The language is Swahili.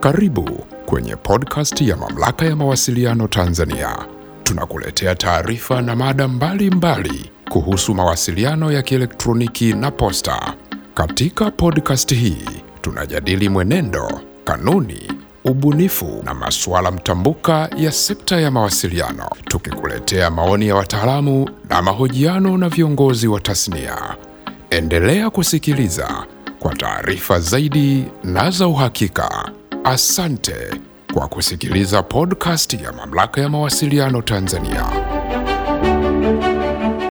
Karibu kwenye podcast ya Mamlaka ya Mawasiliano Tanzania. Tunakuletea taarifa na mada mbalimbali kuhusu mawasiliano ya kielektroniki na posta. Katika podcast hii tunajadili mwenendo, kanuni, ubunifu na masuala mtambuka ya sekta ya mawasiliano, tukikuletea maoni ya wataalamu na mahojiano na viongozi wa tasnia. Endelea kusikiliza kwa taarifa zaidi na za uhakika. Asante kwa kusikiliza podcast ya Mamlaka ya Mawasiliano Tanzania.